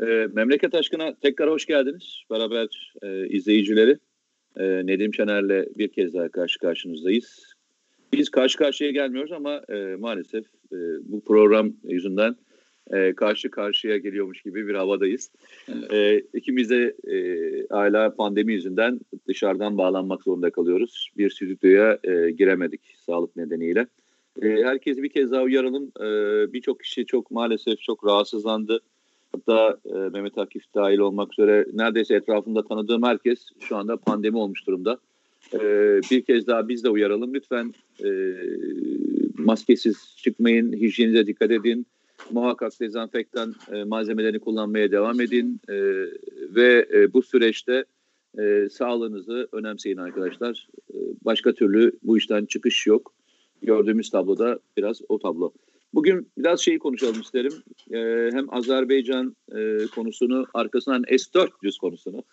E, Memleket aşkına tekrar hoş geldiniz. Beraber e, izleyicileri e, Nedim Şener'le bir kez daha karşı karşınızdayız. Biz karşı karşıya gelmiyoruz ama e, maalesef e, bu program yüzünden e, karşı karşıya geliyormuş gibi bir havadayız. Evet. E, ikimiz de e, hala pandemi yüzünden dışarıdan bağlanmak zorunda kalıyoruz. Bir stüdyoya e, giremedik sağlık nedeniyle. E, herkesi bir kez daha uyaralım. E, Birçok kişi çok maalesef çok rahatsızlandı. Hatta e, Mehmet Akif dahil olmak üzere neredeyse etrafında tanıdığım herkes şu anda pandemi olmuş durumda. E, bir kez daha biz de uyaralım. Lütfen e, maskesiz çıkmayın, hijyenize dikkat edin. Muhakkak dezenfektan e, malzemelerini kullanmaya devam edin. E, ve e, bu süreçte e, sağlığınızı önemseyin arkadaşlar. E, başka türlü bu işten çıkış yok. Gördüğümüz tabloda biraz o tablo. Bugün biraz şeyi konuşalım isterim. Ee, hem Azerbaycan e, konusunu arkasından S-400 konusunu.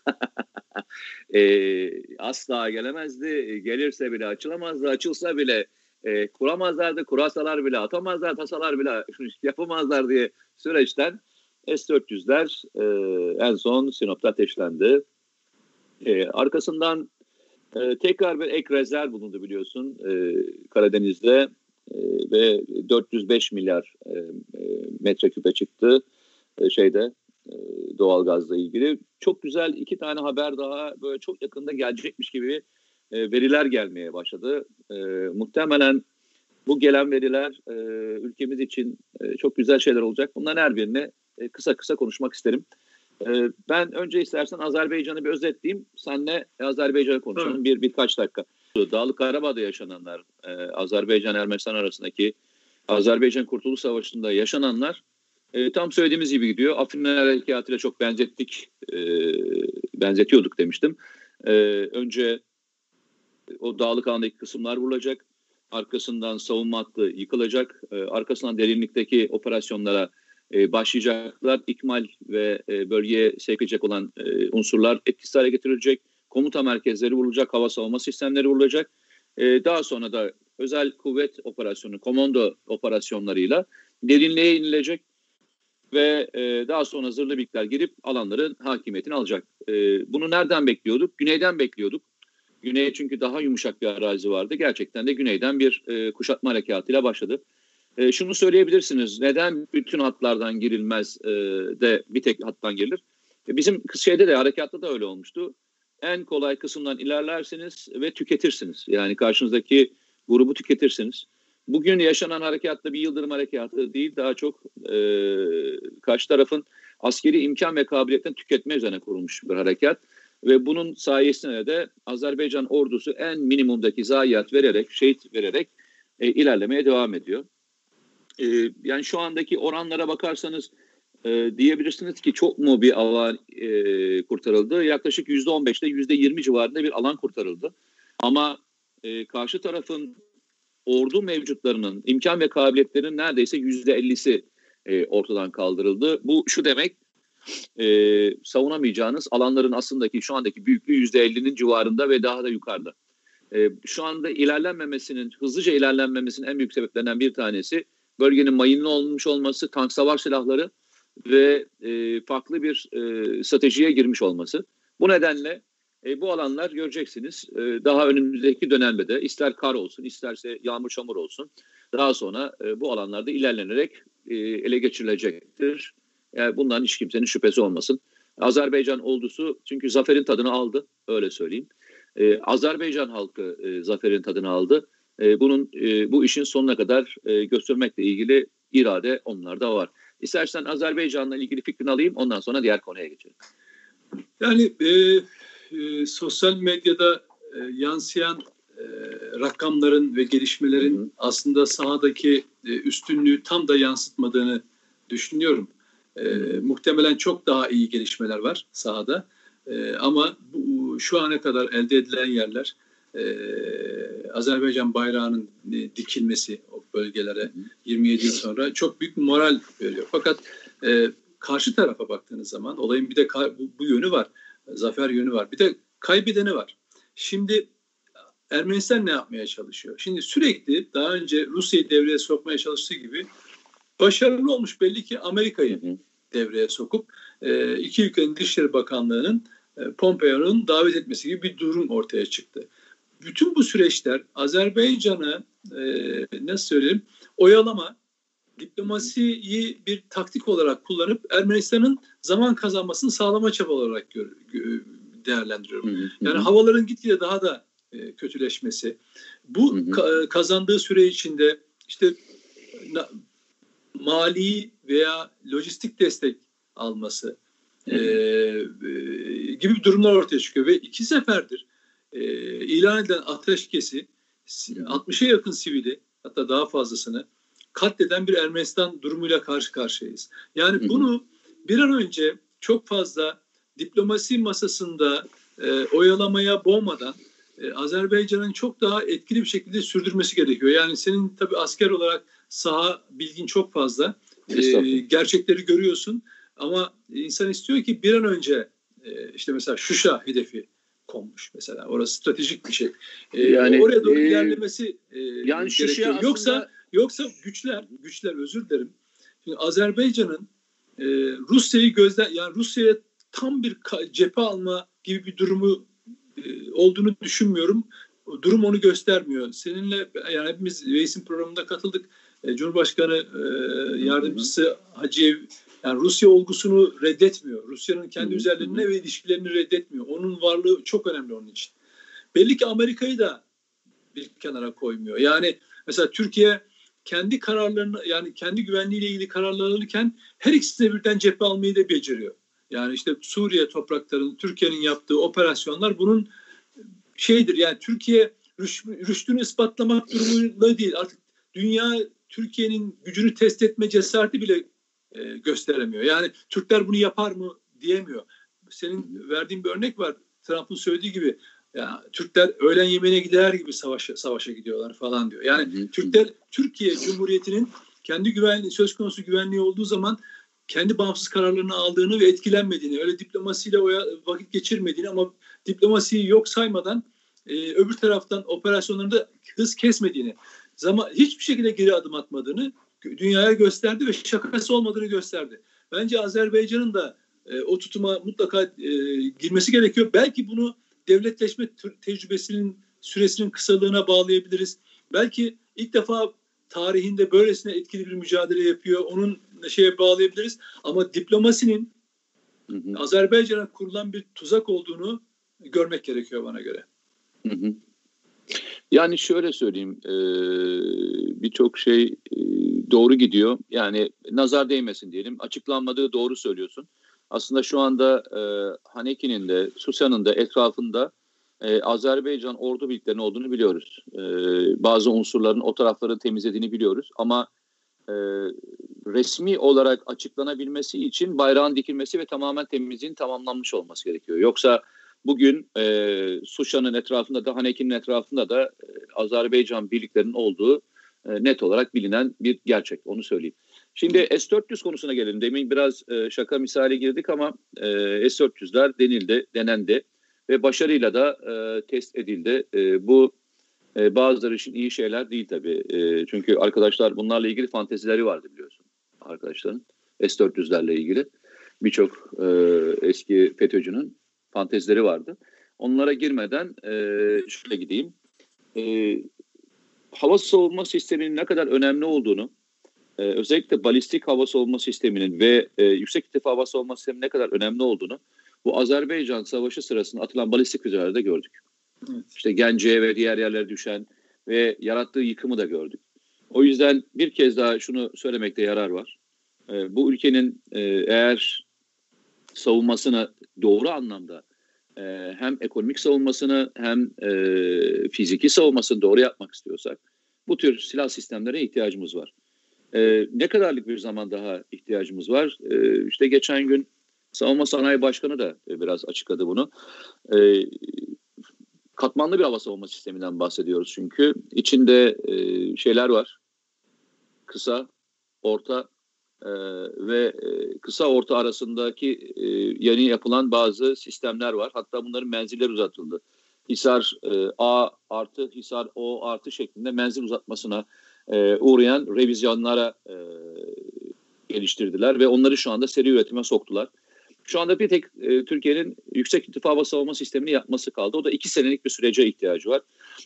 e, asla gelemezdi. Gelirse bile açılamazdı. Açılsa bile e, kuramazlardı. Kurasalar bile atamazlar. Tasalar bile yapamazlar diye süreçten S-400'ler e, en son Sinop'ta ateşlendi. E, arkasından e, tekrar bir ek rezerv bulundu biliyorsun e, Karadeniz'de e, ve 405 milyar e, e, metreküpe çıktı e, şeyde doğalgazla ilgili. Çok güzel iki tane haber daha böyle çok yakında gelecekmiş gibi veriler gelmeye başladı. Muhtemelen bu gelen veriler ülkemiz için çok güzel şeyler olacak. Bunların her birini kısa kısa konuşmak isterim. Ben önce istersen Azerbaycan'ı bir özetleyeyim. Senle Azerbaycan'ı konuşalım evet. bir birkaç dakika. Dağlık Karabağ'da yaşananlar, e, Azerbaycan-Ermenistan arasındaki Azerbaycan Kurtuluş Savaşı'nda yaşananlar e, tam söylediğimiz gibi gidiyor. Afrinler Harekatı'yla çok benzettik, e, benzetiyorduk demiştim. E, önce o dağlık alandaki kısımlar vurulacak, arkasından savunma hattı yıkılacak, e, arkasından derinlikteki operasyonlara e, başlayacaklar. İkmal ve e, bölgeye sevk olan e, unsurlar etkisiz hale getirilecek komuta merkezleri vurulacak, hava savunma sistemleri vurulacak. E, daha sonra da özel kuvvet operasyonu, komando operasyonlarıyla derinliğe inilecek ve e, daha sonra zırhlı birlikler girip alanların hakimiyetini alacak. E, bunu nereden bekliyorduk? Güneyden bekliyorduk. Güney çünkü daha yumuşak bir arazi vardı. Gerçekten de güneyden bir e, kuşatma harekatıyla başladı. E, şunu söyleyebilirsiniz. Neden bütün hatlardan girilmez e, de bir tek hattan girilir? E, bizim şeyde de harekatta da öyle olmuştu en kolay kısımdan ilerlersiniz ve tüketirsiniz. Yani karşınızdaki grubu tüketirsiniz. Bugün yaşanan harekatta bir yıldırım harekatı değil, daha çok e, karşı tarafın askeri imkan ve kabiliyetten tüketme üzerine kurulmuş bir harekat. Ve bunun sayesinde de Azerbaycan ordusu en minimumdaki zayiat vererek, şehit vererek e, ilerlemeye devam ediyor. E, yani şu andaki oranlara bakarsanız e, diyebilirsiniz ki çok mu bir alan e, kurtarıldı? Yaklaşık yüzde on beşte yüzde yirmi civarında bir alan kurtarıldı. Ama e, karşı tarafın ordu mevcutlarının imkan ve kabiliyetlerinin neredeyse yüzde ellisi e, ortadan kaldırıldı. Bu şu demek e, savunamayacağınız alanların aslındaki şu andaki büyüklüğü yüzde ellinin civarında ve daha da yukarıda. E, şu anda ilerlenmemesinin, hızlıca ilerlenmemesinin en büyük sebeplerinden bir tanesi bölgenin mayınlı olmuş olması, tank savar silahları ve e, farklı bir e, stratejiye girmiş olması. Bu nedenle e, bu alanlar göreceksiniz e, daha önümüzdeki dönemde de ister kar olsun isterse yağmur çamur olsun daha sonra e, bu alanlarda ilerlenerek e, ele geçirilecektir. Yani bundan hiç kimsenin şüphesi olmasın. Azerbaycan ordusu çünkü zaferin tadını aldı öyle söyleyeyim. E, Azerbaycan halkı e, zaferin tadını aldı. E, bunun e, bu işin sonuna kadar e, göstermekle ilgili irade onlarda var. İstersen Azerbaycan'la ilgili fikrini alayım ondan sonra diğer konuya geçelim. Yani e, e, sosyal medyada e, yansıyan e, rakamların ve gelişmelerin hı aslında sahadaki e, üstünlüğü tam da yansıtmadığını düşünüyorum. E, muhtemelen çok daha iyi gelişmeler var sahada. E, ama bu, şu ana kadar elde edilen yerler e, Azerbaycan bayrağının e, dikilmesi o bölgelere 27 yıl sonra çok büyük bir moral veriyor. Fakat e, karşı tarafa baktığınız zaman olayın bir de bu, bu yönü var. Zafer yönü var. Bir de kaybedeni var. Şimdi Ermenistan ne yapmaya çalışıyor? Şimdi sürekli daha önce Rusya'yı devreye sokmaya çalıştığı gibi başarılı olmuş belli ki Amerika'yı devreye sokup e, iki ülkenin Dışişleri Bakanlığı'nın e, Pompeo'nun davet etmesi gibi bir durum ortaya çıktı. Bütün bu süreçler Azerbaycan'ı e, nasıl söyleyeyim oyalama, diplomasiyi bir taktik olarak kullanıp Ermenistan'ın zaman kazanmasını sağlama çaba olarak gör, değerlendiriyorum. Hı hı. Yani havaların gitgide daha da e, kötüleşmesi. Bu hı hı. Ka- kazandığı süre içinde işte na, mali veya lojistik destek alması e, e, gibi durumlar ortaya çıkıyor ve iki seferdir e, ilan edilen ateşkesi 60'a yakın sivili hatta daha fazlasını katleden bir Ermenistan durumuyla karşı karşıyayız. Yani bunu bir an önce çok fazla diplomasi masasında e, oyalamaya boğmadan e, Azerbaycan'ın çok daha etkili bir şekilde sürdürmesi gerekiyor. Yani senin tabii asker olarak saha bilgin çok fazla. E, gerçekleri görüyorsun ama insan istiyor ki bir an önce e, işte mesela Şuşa hedefi konmuş mesela. Orası stratejik bir şey. E, yani oraya doğru e, ilerlemesi e, yani gerekiyor. Aslında... Yoksa yoksa güçler güçler özür dilerim. Şimdi Azerbaycan'ın e, Rusya'yı gözden yani Rusya'ya tam bir cephe alma gibi bir durumu e, olduğunu düşünmüyorum. Durum onu göstermiyor. Seninle yani hepimiz Reis'in programında katıldık. E, Cumhurbaşkanı e, yardımcısı Hacıyev yani Rusya olgusunu reddetmiyor. Rusya'nın kendi üzerlerine ve ilişkilerini reddetmiyor. Onun varlığı çok önemli onun için. Belli ki Amerika'yı da bir kenara koymuyor. Yani mesela Türkiye kendi kararlarını yani kendi güvenliğiyle ilgili kararlar alırken her ikisine birden cephe almayı da beceriyor. Yani işte Suriye topraklarının Türkiye'nin yaptığı operasyonlar bunun şeydir yani Türkiye rüş, rüştünü ispatlamak durumunda değil artık dünya Türkiye'nin gücünü test etme cesareti bile e, gösteremiyor. Yani Türkler bunu yapar mı diyemiyor. Senin verdiğin bir örnek var. Trump'ın söylediği gibi ya Türkler öğlen yemeğine gider gibi savaşa, savaşa gidiyorlar falan diyor. Yani Türkler Türkiye Cumhuriyeti'nin kendi güvenliği söz konusu güvenliği olduğu zaman kendi bağımsız kararlarını aldığını ve etkilenmediğini, öyle diplomasiyle vakit geçirmediğini ama diplomasiyi yok saymadan e, öbür taraftan operasyonlarında hız kesmediğini, zaman hiçbir şekilde geri adım atmadığını dünyaya gösterdi ve şakası olmadığını gösterdi. Bence Azerbaycan'ın da e, o tutuma mutlaka e, girmesi gerekiyor. Belki bunu devletleşme tecrübesinin süresinin kısalığına bağlayabiliriz. Belki ilk defa tarihinde böylesine etkili bir mücadele yapıyor. Onun şeye bağlayabiliriz. Ama diplomasinin Azerbaycan'a kurulan bir tuzak olduğunu görmek gerekiyor bana göre. Hı hı. Yani şöyle söyleyeyim, e, birçok şey e, doğru gidiyor. Yani nazar değmesin diyelim. Açıklanmadığı doğru söylüyorsun. Aslında şu anda e, Haneki'nin de, Susan'ın da etrafında e, Azerbaycan ordu birliklerinin olduğunu biliyoruz. E, bazı unsurların o tarafları temizlediğini biliyoruz. Ama e, resmi olarak açıklanabilmesi için bayrağın dikilmesi ve tamamen temizliğin tamamlanmış olması gerekiyor. Yoksa bugün e, Suşa'nın etrafında da Haneki'nin etrafında da e, Azerbaycan birliklerinin olduğu e, net olarak bilinen bir gerçek. Onu söyleyeyim. Şimdi S-400 konusuna gelelim. Demin biraz e, şaka misali girdik ama e, S-400'ler denildi, denendi ve başarıyla da e, test edildi. E, bu e, bazıları için iyi şeyler değil tabii. E, çünkü arkadaşlar bunlarla ilgili fantezileri vardı biliyorsun arkadaşların. S-400'lerle ilgili birçok e, eski FETÖ'cünün fantezileri vardı. Onlara girmeden e, şöyle gideyim. E, hava savunma sisteminin ne kadar önemli olduğunu, e, özellikle balistik hava savunma sisteminin ve e, yüksek irtifa hava savunma sisteminin ne kadar önemli olduğunu bu Azerbaycan Savaşı sırasında atılan balistik füzelerde gördük. Evet. İşte Gence'ye ve diğer yerlere düşen ve yarattığı yıkımı da gördük. O yüzden bir kez daha şunu söylemekte yarar var. E, bu ülkenin e, eğer savunmasını doğru anlamda e, hem ekonomik savunmasını hem e, fiziki savunmasını doğru yapmak istiyorsak bu tür silah sistemlere ihtiyacımız var. E, ne kadarlık bir zaman daha ihtiyacımız var? E, işte geçen gün Savunma Sanayi Başkanı da biraz açıkladı bunu. E, katmanlı bir hava savunma sisteminden bahsediyoruz çünkü. içinde e, şeyler var. Kısa, orta e, ve kısa orta arasındaki e, yeni yapılan bazı sistemler var. Hatta bunların menzilleri uzatıldı. Hisar e, A artı Hisar O artı şeklinde menzil uzatmasına e, uğrayan revizyonlara e, geliştirdiler ve onları şu anda seri üretime soktular. Şu anda bir tek e, Türkiye'nin yüksek irtifa hava savunma sistemini yapması kaldı. O da iki senelik bir sürece ihtiyacı var.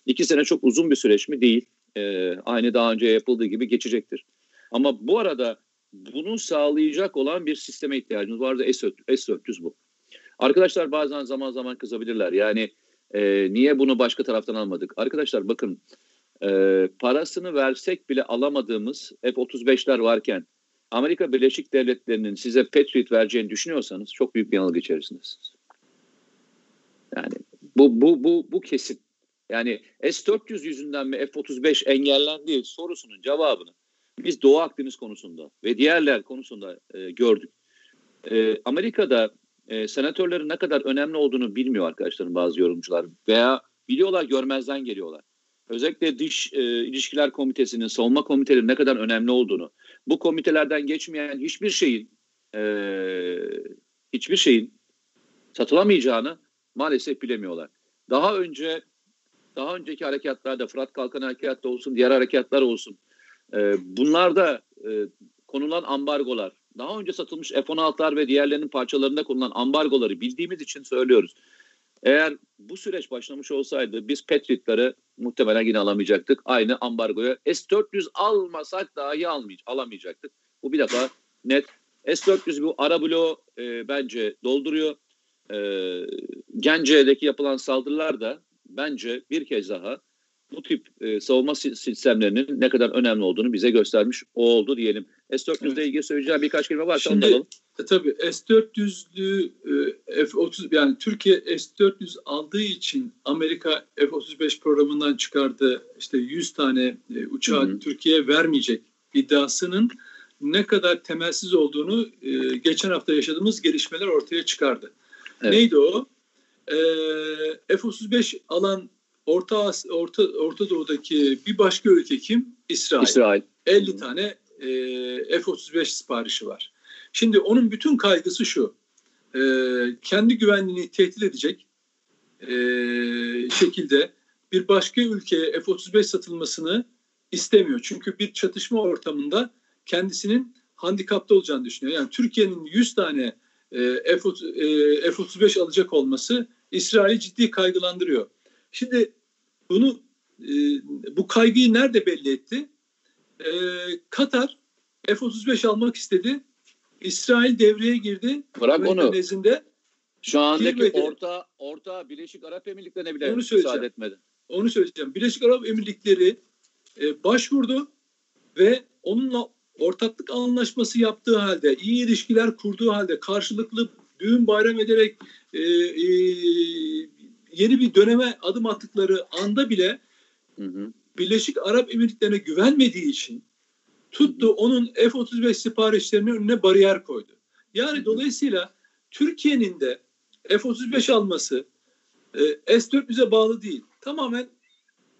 İki sene çok uzun bir süreç mi? Değil. E, aynı daha önce yapıldığı gibi geçecektir. Ama bu arada bunu sağlayacak olan bir sisteme ihtiyacımız vardı. S-400 bu. Arkadaşlar bazen zaman zaman kızabilirler. Yani e, niye bunu başka taraftan almadık? Arkadaşlar bakın e, parasını versek bile alamadığımız F-35'ler varken Amerika Birleşik Devletleri'nin size Patriot vereceğini düşünüyorsanız çok büyük bir yanılgı içerisindesiniz. Yani bu, bu, bu, bu kesin. Yani S-400 yüzünden mi F-35 engellendi sorusunun cevabını biz Doğu Akdeniz konusunda ve diğerler konusunda e, gördük. E, Amerika'da e, senatörlerin ne kadar önemli olduğunu bilmiyor arkadaşlarım bazı yorumcular veya biliyorlar görmezden geliyorlar. Özellikle dış e, ilişkiler komitesinin, savunma komitelerinin ne kadar önemli olduğunu, bu komitelerden geçmeyen hiçbir şeyin e, hiçbir şeyin satılamayacağını maalesef bilemiyorlar. Daha önce daha önceki harekatlarda Fırat Kalkan Harekatı'da olsun, diğer harekatlar olsun. E, bunlarda e, konulan ambargolar, daha önce satılmış F-16'lar ve diğerlerinin parçalarında konulan ambargoları bildiğimiz için söylüyoruz. Eğer bu süreç başlamış olsaydı biz Patriot'ları muhtemelen yine alamayacaktık. Aynı ambargoya S-400 almasak dahi almay alamayacaktık. Bu bir defa net. S-400 bu ara bloğu e, bence dolduruyor. E, Gence'deki yapılan saldırılar da bence bir kez daha bu tip e, savunma sistemlerinin ne kadar önemli olduğunu bize göstermiş oldu diyelim. S-400 ile ilgili söyleyeceğim birkaç kelime varsa Şimdi, alalım. E, tabii S-400'lü e, F-30 yani Türkiye S-400 aldığı için Amerika F-35 programından çıkardı işte 100 tane e, uçağı Türkiye'ye vermeyecek iddiasının ne kadar temelsiz olduğunu e, geçen hafta yaşadığımız gelişmeler ortaya çıkardı. Evet. Neydi o? E, F-35 alan Orta As Orta Orta Doğu'daki bir başka ülke kim? İsrail. İsrail. 50 tane e, F-35 siparişi var. Şimdi onun bütün kaygısı şu. E, kendi güvenliğini tehdit edecek e, şekilde bir başka ülkeye F-35 satılmasını istemiyor. Çünkü bir çatışma ortamında kendisinin handikapta olacağını düşünüyor. Yani Türkiye'nin 100 tane e, F-35 e, alacak olması İsrail'i ciddi kaygılandırıyor. Şimdi bunu e, bu kaygıyı nerede belli etti? E, Katar F-35 almak istedi. İsrail devreye girdi. Bırak onu. Nezdinde Şu andaki girmedi. orta orta Birleşik Arap Emirlikleri'ne bile onu müsaade etmedi. Onu söyleyeceğim. Birleşik Arap Emirlikleri e, başvurdu ve onunla ortaklık anlaşması yaptığı halde, iyi ilişkiler kurduğu halde karşılıklı düğün bayram ederek e, e, yeni bir döneme adım attıkları anda bile hı hı. Birleşik Arap Emirlikleri'ne güvenmediği için tuttu onun F-35 siparişlerinin önüne bariyer koydu. Yani hı hı. dolayısıyla Türkiye'nin de F-35 alması e, S-400'e bağlı değil. Tamamen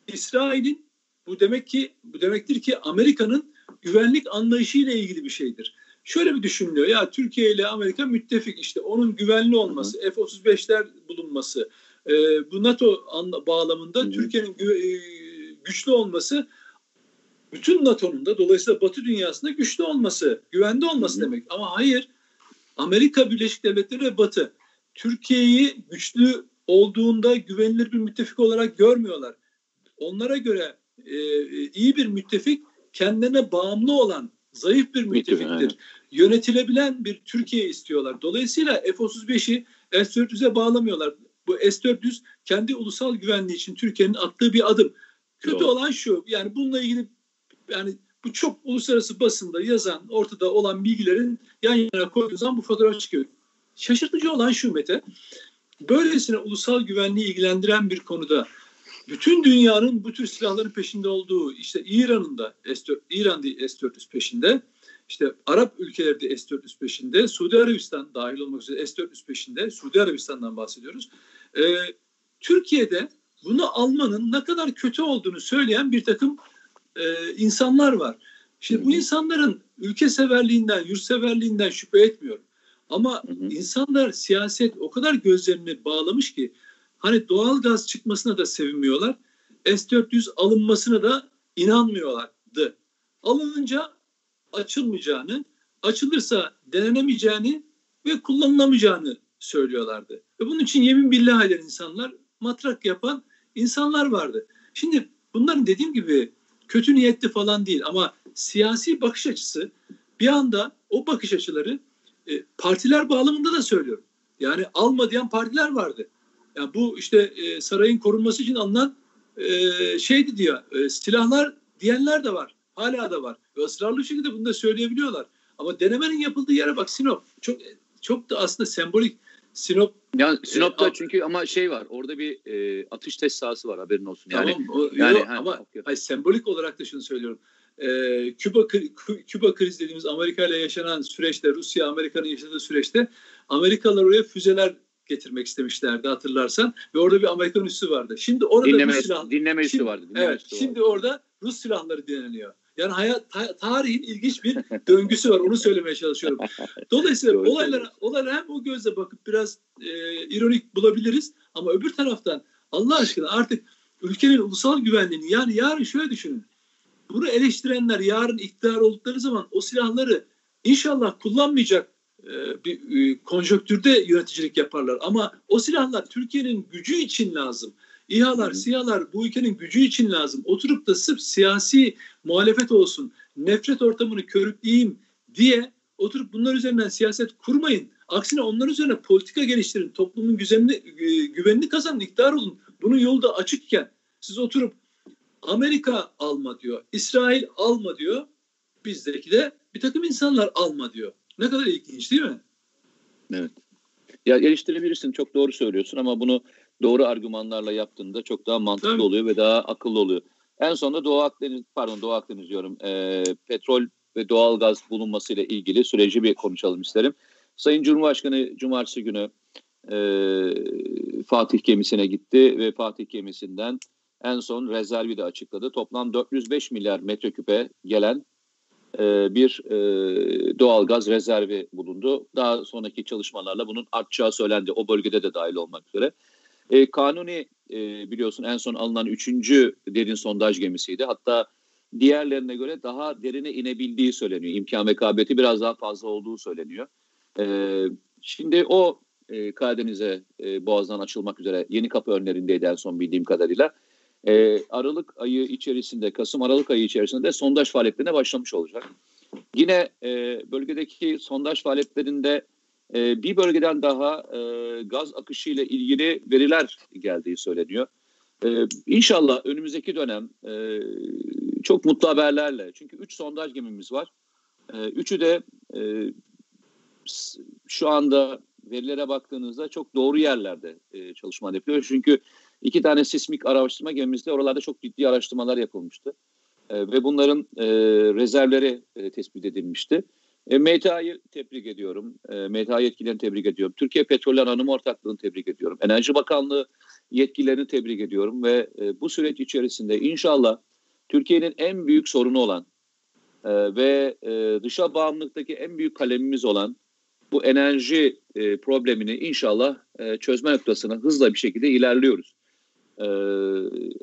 İsrail'in bu demek ki bu demektir ki Amerika'nın güvenlik anlayışıyla ilgili bir şeydir. Şöyle bir düşünülüyor ya Türkiye ile Amerika müttefik işte onun güvenli olması, F-35'ler bulunması, e, bu NATO bağlamında Hı-hı. Türkiye'nin gü- e, güçlü olması bütün NATO'nun da dolayısıyla Batı dünyasında güçlü olması, güvende olması demek. Ama hayır Amerika Birleşik Devletleri ve Batı Türkiye'yi güçlü olduğunda güvenilir bir müttefik olarak görmüyorlar. Onlara göre e, iyi bir müttefik kendine bağımlı olan zayıf bir müttefiktir. Yönetilebilen bir Türkiye istiyorlar. Dolayısıyla F-35'i S-400'e bağlamıyorlar bu S-400 kendi ulusal güvenliği için Türkiye'nin attığı bir adım. Kötü Doğru. olan şu yani bununla ilgili yani bu çok uluslararası basında yazan ortada olan bilgilerin yan yana koyduğu zaman bu fotoğraf çıkıyor. Şaşırtıcı olan şu Mete böylesine ulusal güvenliği ilgilendiren bir konuda bütün dünyanın bu tür silahların peşinde olduğu işte İran'ın da S-4, İran S-400 peşinde işte Arap ülkeleri de S-400 peşinde, Suudi Arabistan dahil olmak üzere S-400 peşinde, Suudi Arabistan'dan bahsediyoruz. Ee, Türkiye'de bunu almanın ne kadar kötü olduğunu söyleyen bir takım e, insanlar var. Şimdi bu insanların ülke severliğinden, yurtseverliğinden şüphe etmiyorum. Ama hı hı. insanlar siyaset o kadar gözlerini bağlamış ki hani doğal gaz çıkmasına da sevinmiyorlar. S-400 alınmasına da inanmıyorlardı. Alınınca açılmayacağını, açılırsa denenemeyeceğini ve kullanılamayacağını söylüyorlardı. Ve bunun için yemin billah eden insanlar, matrak yapan insanlar vardı. Şimdi bunların dediğim gibi kötü niyetli falan değil ama siyasi bakış açısı bir anda o bakış açıları e, partiler bağlamında da söylüyorum. Yani alma diyen partiler vardı. Yani bu işte e, sarayın korunması için alınan e, şeydi diyor. E, silahlar diyenler de var. Hala da var. Ve ısrarlı şekilde bunu da söyleyebiliyorlar. Ama denemenin yapıldığı yere bak Sinop. Çok çok da aslında sembolik. Sinop yani Sinop'ta e, çünkü ama şey var. Orada bir e, atış test sahası var haberin olsun. Yani tamam, o, yani yok, ama okay. hayır, sembolik olarak da şunu söylüyorum. Ee, Küba Küba kriz dediğimiz Amerika ile yaşanan süreçte Rusya Amerika'nın yaşadığı süreçte Amerikalılar oraya füzeler getirmek istemişlerdi hatırlarsan ve orada bir Amerikan üssü vardı. Şimdi orada dinleme, Rus silah dinleme üssü vardı. Dinleme evet, üssü şimdi vardı. orada Rus silahları deneniyor. Yani hayat ta, tarihin ilginç bir döngüsü var. Onu söylemeye çalışıyorum. Dolayısıyla olaylara olaylara hem o gözle bakıp biraz e, ironik bulabiliriz ama öbür taraftan Allah aşkına artık ülkenin ulusal güvenliğini yani yarın şöyle düşünün. Bunu eleştirenler yarın iktidar oldukları zaman o silahları inşallah kullanmayacak e, bir e, konjöktürde yöneticilik yaparlar. Ama o silahlar Türkiye'nin gücü için lazım. İHA'lar, SİHA'lar bu ülkenin gücü için lazım. Oturup da sırf siyasi muhalefet olsun, nefret ortamını körükleyeyim diye oturup bunlar üzerinden siyaset kurmayın. Aksine onlar üzerine politika geliştirin. Toplumun güvenini, e, güvenini kazanın, iktidar olun. Bunun yolu da açıkken siz oturup Amerika alma diyor, İsrail alma diyor. Bizdeki de bir takım insanlar alma diyor. Ne kadar ilginç değil mi? Evet. Ya geliştirebilirsin çok doğru söylüyorsun ama bunu doğru argümanlarla yaptığında çok daha mantıklı Tabii. oluyor ve daha akıllı oluyor. En sonunda Doğu Akdeniz, pardon Doğu Akdeniz diyorum, e, petrol ve doğal gaz bulunmasıyla ilgili süreci bir konuşalım isterim. Sayın Cumhurbaşkanı Cumartesi günü e, Fatih gemisine gitti ve Fatih gemisinden en son rezervi de açıkladı. Toplam 405 milyar metreküpe gelen e, bir e, doğal gaz rezervi bulundu. Daha sonraki çalışmalarla bunun artacağı söylendi. O bölgede de dahil olmak üzere. E, Kanuni e, biliyorsun en son alınan üçüncü derin sondaj gemisiydi. Hatta diğerlerine göre daha derine inebildiği söyleniyor. İmkan ve kabiliyeti biraz daha fazla olduğu söyleniyor. E, şimdi o e, Karadeniz'e e, boğazdan açılmak üzere yeni kapı önlerindeydi en son bildiğim kadarıyla. E, Aralık ayı içerisinde, Kasım-Aralık ayı içerisinde sondaj faaliyetlerine başlamış olacak. Yine e, bölgedeki sondaj faaliyetlerinde e, bir bölgeden daha e, gaz akışı ile ilgili veriler geldiği söyleniyor. E, inşallah önümüzdeki dönem e, çok mutlu haberlerle, çünkü 3 sondaj gemimiz var. E, üçü de e, şu anda verilere baktığınızda çok doğru yerlerde e, çalışma yapıyor. Çünkü iki tane sismik araştırma gemimizde oralarda çok ciddi araştırmalar yapılmıştı. E, ve bunların e, rezervleri e, tespit edilmişti. E, MTA'yı tebrik ediyorum. E, MTA yetkililerini tebrik ediyorum. Türkiye Petroller Anonim Ortaklığı'nı tebrik ediyorum. Enerji Bakanlığı yetkililerini tebrik ediyorum ve e, bu süreç içerisinde inşallah Türkiye'nin en büyük sorunu olan e, ve e, dışa bağımlılıktaki en büyük kalemimiz olan bu enerji e, problemini inşallah e, çözme noktasına hızla bir şekilde ilerliyoruz. E,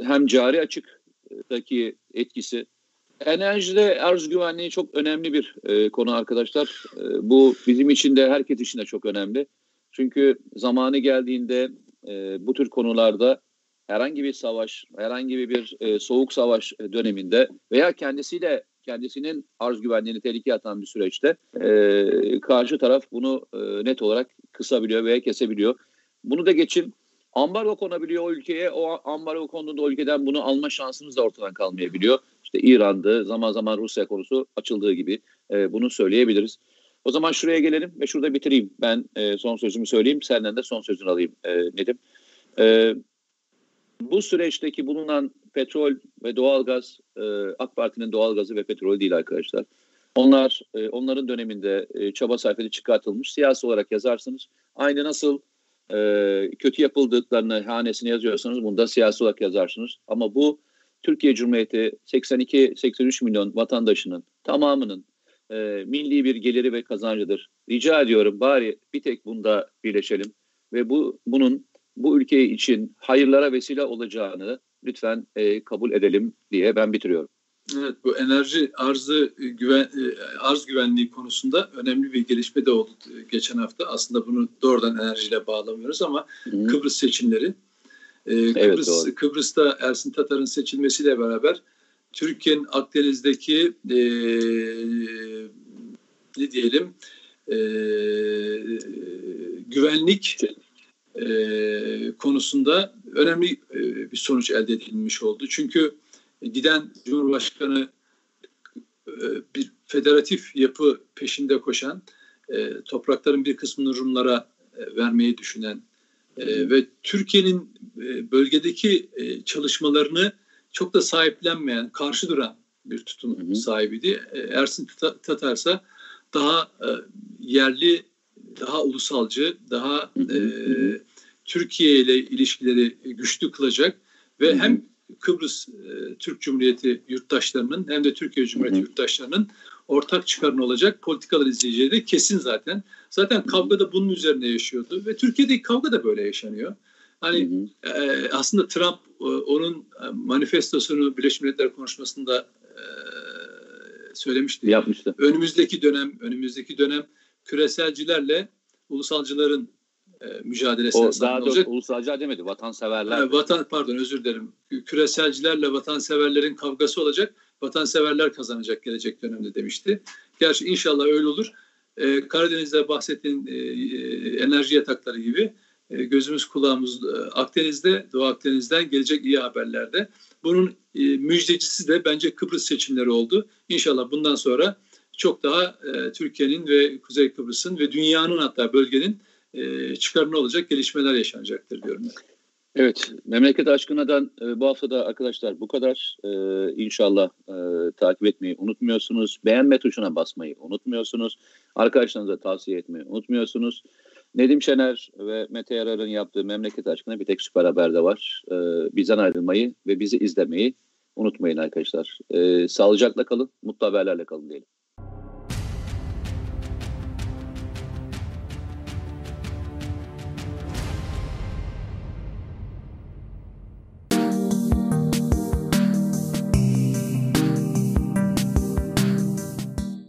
hem cari açıktaki etkisi Enerjide arz güvenliği çok önemli bir e, konu arkadaşlar. E, bu bizim için de herkes için de çok önemli. Çünkü zamanı geldiğinde e, bu tür konularda herhangi bir savaş, herhangi bir e, soğuk savaş döneminde veya kendisiyle kendisinin arz güvenliğini tehlikeye atan bir süreçte e, karşı taraf bunu e, net olarak kısabiliyor veya kesebiliyor. Bunu da geçin ambargo konabiliyor o ülkeye. O ambargo konduğunda o ülkeden bunu alma şansımız da ortadan kalmayabiliyor. İşte İran'dı, zaman zaman Rusya konusu açıldığı gibi e, bunu söyleyebiliriz. O zaman şuraya gelelim ve şurada bitireyim. Ben e, son sözümü söyleyeyim, senden de son sözünü alayım e, Nedim. E, bu süreçteki bulunan petrol ve doğalgaz, e, AK Parti'nin doğalgazı ve petrolü değil arkadaşlar. Onlar, e, onların döneminde e, çaba sarf edip çıkartılmış. Siyasi olarak yazarsınız. Aynı nasıl e, kötü yapıldıklarını hanesine yazıyorsanız bunu da siyasi olarak yazarsınız. Ama bu Türkiye Cumhuriyeti 82-83 milyon vatandaşının tamamının e, milli bir geliri ve kazancıdır. Rica ediyorum bari bir tek bunda birleşelim ve bu bunun bu ülke için hayırlara vesile olacağını lütfen e, kabul edelim diye ben bitiriyorum. Evet bu enerji arzı e, güven e, arz güvenliği konusunda önemli bir gelişme de oldu e, geçen hafta. Aslında bunu doğrudan enerjiyle bağlamıyoruz ama Hı. Kıbrıs seçimleri. Ee, Evet, Kıbrıs doğru. Kıbrıs'ta Ersin Tatar'ın seçilmesiyle beraber Türkiye'nin Akdeniz'deki e, ne diyelim e, güvenlik e, konusunda önemli e, bir sonuç elde edilmiş oldu. Çünkü giden Cumhurbaşkanı e, bir federatif yapı peşinde koşan, e, toprakların bir kısmını Rumlara e, vermeyi düşünen ve Türkiye'nin bölgedeki çalışmalarını çok da sahiplenmeyen, karşı duran bir tutum sahibiydi. Ersin Tata- Tatar ise daha yerli, daha ulusalcı, daha. Türkiye ile ilişkileri güçlü kılacak ve hem Kıbrıs e, Türk Cumhuriyeti yurttaşlarının hem de Türkiye Cumhuriyeti Hı hı. yurttaşlarının ortak çıkarını olacak politikalar izleyeceği de kesin zaten. Zaten kavga da bunun üzerine yaşıyordu ve Türkiye'deki kavga da böyle yaşanıyor. Hani Hı hı. e, aslında Trump e, onun e, manifestosunu Birleşmiş Milletler konuşmasında e, söylemişti. Yapmıştı. Önümüzdeki dönem, önümüzdeki dönem küreselcilerle ulusalcıların e, mücadelesine O daha olacak. ulusalcılar demedi. Vatanseverler. Ha, vatan pardon özür dilerim. Küreselcilerle vatanseverlerin kavgası olacak. Vatanseverler kazanacak gelecek dönemde demişti. Gerçi inşallah öyle olur. Ee, Karadeniz'de bahsettiğin e, e, enerji yatakları gibi e, gözümüz kulağımız e, Akdeniz'de, Doğu Akdeniz'den gelecek iyi haberlerde. Bunun e, müjdecisi de bence Kıbrıs seçimleri oldu. İnşallah bundan sonra çok daha e, Türkiye'nin ve Kuzey Kıbrıs'ın ve dünyanın hatta bölgenin e, olacak gelişmeler yaşanacaktır diyorum ben. Evet, memleket aşkınadan e, bu hafta da arkadaşlar bu kadar. E, inşallah e, takip etmeyi unutmuyorsunuz. Beğenme tuşuna basmayı unutmuyorsunuz. Arkadaşlarınıza tavsiye etmeyi unutmuyorsunuz. Nedim Şener ve Mete Yarar'ın yaptığı memleket aşkına bir tek süper haber de var. E, bizden ayrılmayı ve bizi izlemeyi unutmayın arkadaşlar. E, sağlıcakla kalın, mutlu haberlerle kalın diyelim.